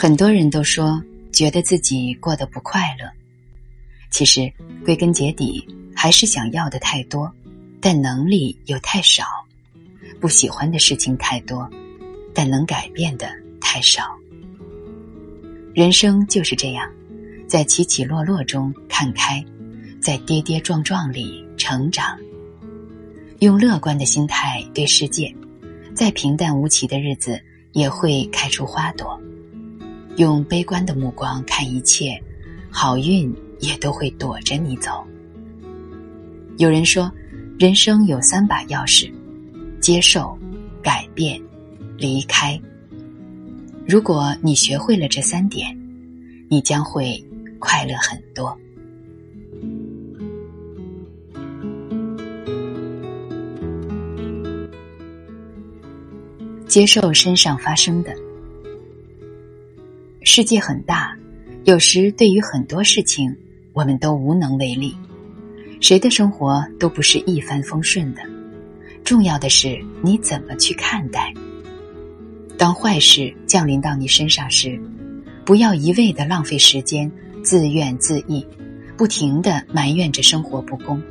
很多人都说觉得自己过得不快乐，其实归根结底还是想要的太多，但能力又太少；不喜欢的事情太多，但能改变的太少。人生就是这样，在起起落落中看开，在跌跌撞撞里成长。用乐观的心态对世界，再平淡无奇的日子也会开出花朵。用悲观的目光看一切，好运也都会躲着你走。有人说，人生有三把钥匙：接受、改变、离开。如果你学会了这三点，你将会快乐很多。接受身上发生的。世界很大，有时对于很多事情，我们都无能为力。谁的生活都不是一帆风顺的，重要的是你怎么去看待。当坏事降临到你身上时，不要一味的浪费时间，自怨自艾，不停的埋怨着生活不公。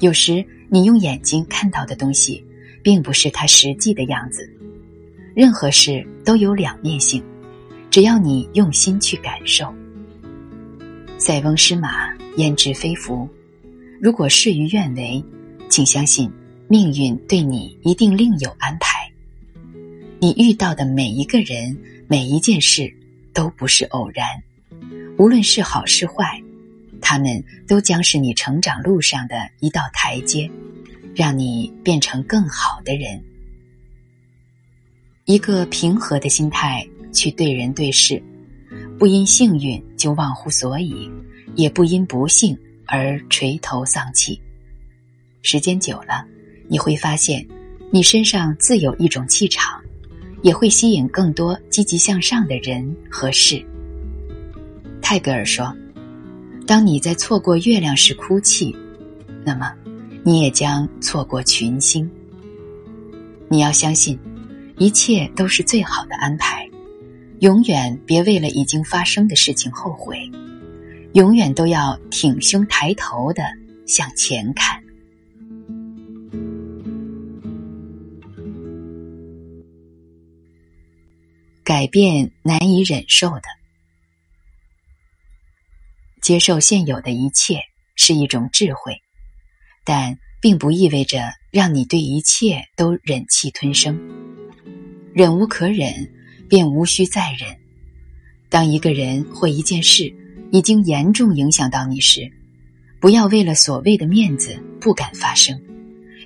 有时你用眼睛看到的东西，并不是它实际的样子。任何事都有两面性。只要你用心去感受，塞翁失马，焉知非福。如果事与愿违，请相信命运对你一定另有安排。你遇到的每一个人、每一件事都不是偶然，无论是好是坏，他们都将是你成长路上的一道台阶，让你变成更好的人。一个平和的心态。去对人对事，不因幸运就忘乎所以，也不因不幸而垂头丧气。时间久了，你会发现，你身上自有一种气场，也会吸引更多积极向上的人和事。泰戈尔说：“当你在错过月亮时哭泣，那么你也将错过群星。你要相信，一切都是最好的安排。”永远别为了已经发生的事情后悔，永远都要挺胸抬头的向前看。改变难以忍受的，接受现有的一切是一种智慧，但并不意味着让你对一切都忍气吞声。忍无可忍。便无需再忍。当一个人或一件事已经严重影响到你时，不要为了所谓的面子不敢发声，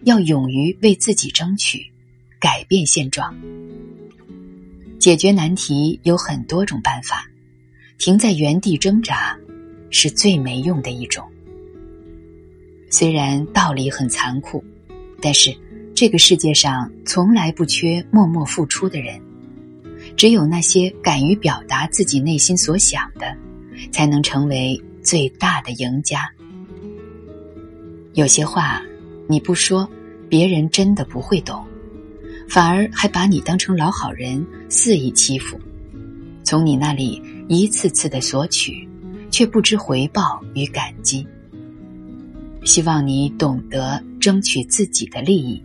要勇于为自己争取，改变现状。解决难题有很多种办法，停在原地挣扎是最没用的一种。虽然道理很残酷，但是这个世界上从来不缺默默付出的人。只有那些敢于表达自己内心所想的，才能成为最大的赢家。有些话你不说，别人真的不会懂，反而还把你当成老好人，肆意欺负，从你那里一次次的索取，却不知回报与感激。希望你懂得争取自己的利益，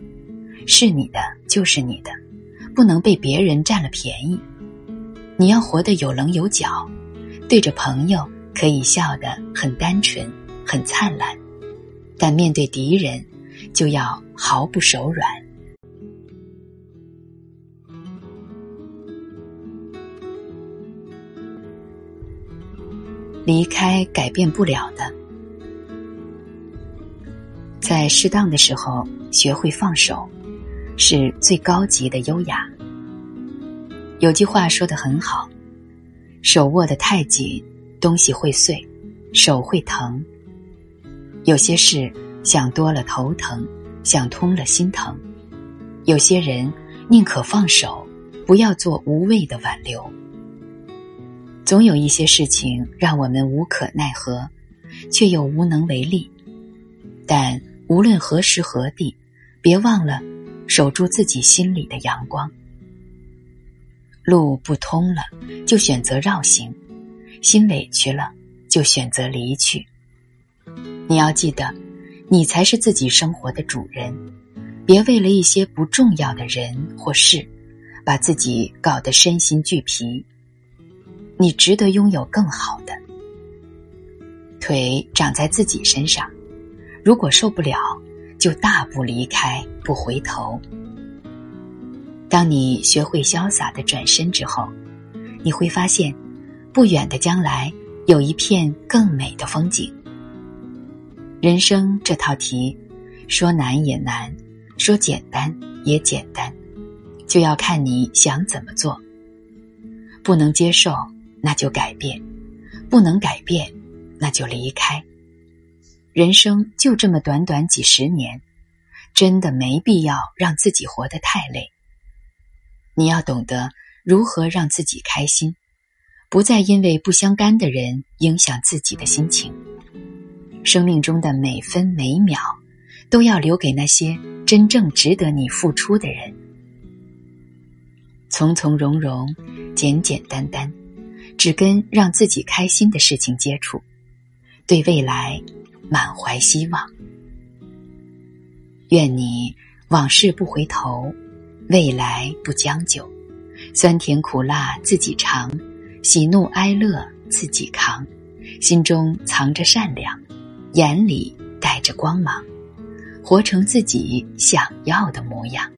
是你的就是你的。不能被别人占了便宜，你要活得有棱有角，对着朋友可以笑得很单纯、很灿烂，但面对敌人就要毫不手软。离开改变不了的，在适当的时候学会放手。是最高级的优雅。有句话说的很好：“手握得太紧，东西会碎；手会疼。有些事想多了头疼，想通了心疼。有些人宁可放手，不要做无谓的挽留。总有一些事情让我们无可奈何，却又无能为力。但无论何时何地，别忘了。”守住自己心里的阳光。路不通了，就选择绕行；心委屈了，就选择离去。你要记得，你才是自己生活的主人，别为了一些不重要的人或事，把自己搞得身心俱疲。你值得拥有更好的。腿长在自己身上，如果受不了，就大步离开，不回头。当你学会潇洒的转身之后，你会发现，不远的将来有一片更美的风景。人生这套题，说难也难，说简单也简单，就要看你想怎么做。不能接受，那就改变；不能改变，那就离开。人生就这么短短几十年，真的没必要让自己活得太累。你要懂得如何让自己开心，不再因为不相干的人影响自己的心情。生命中的每分每秒，都要留给那些真正值得你付出的人。从从容容，简简单单，只跟让自己开心的事情接触，对未来满怀希望。愿你往事不回头，未来不将就，酸甜苦辣自己尝，喜怒哀乐自己扛，心中藏着善良。眼里带着光芒，活成自己想要的模样。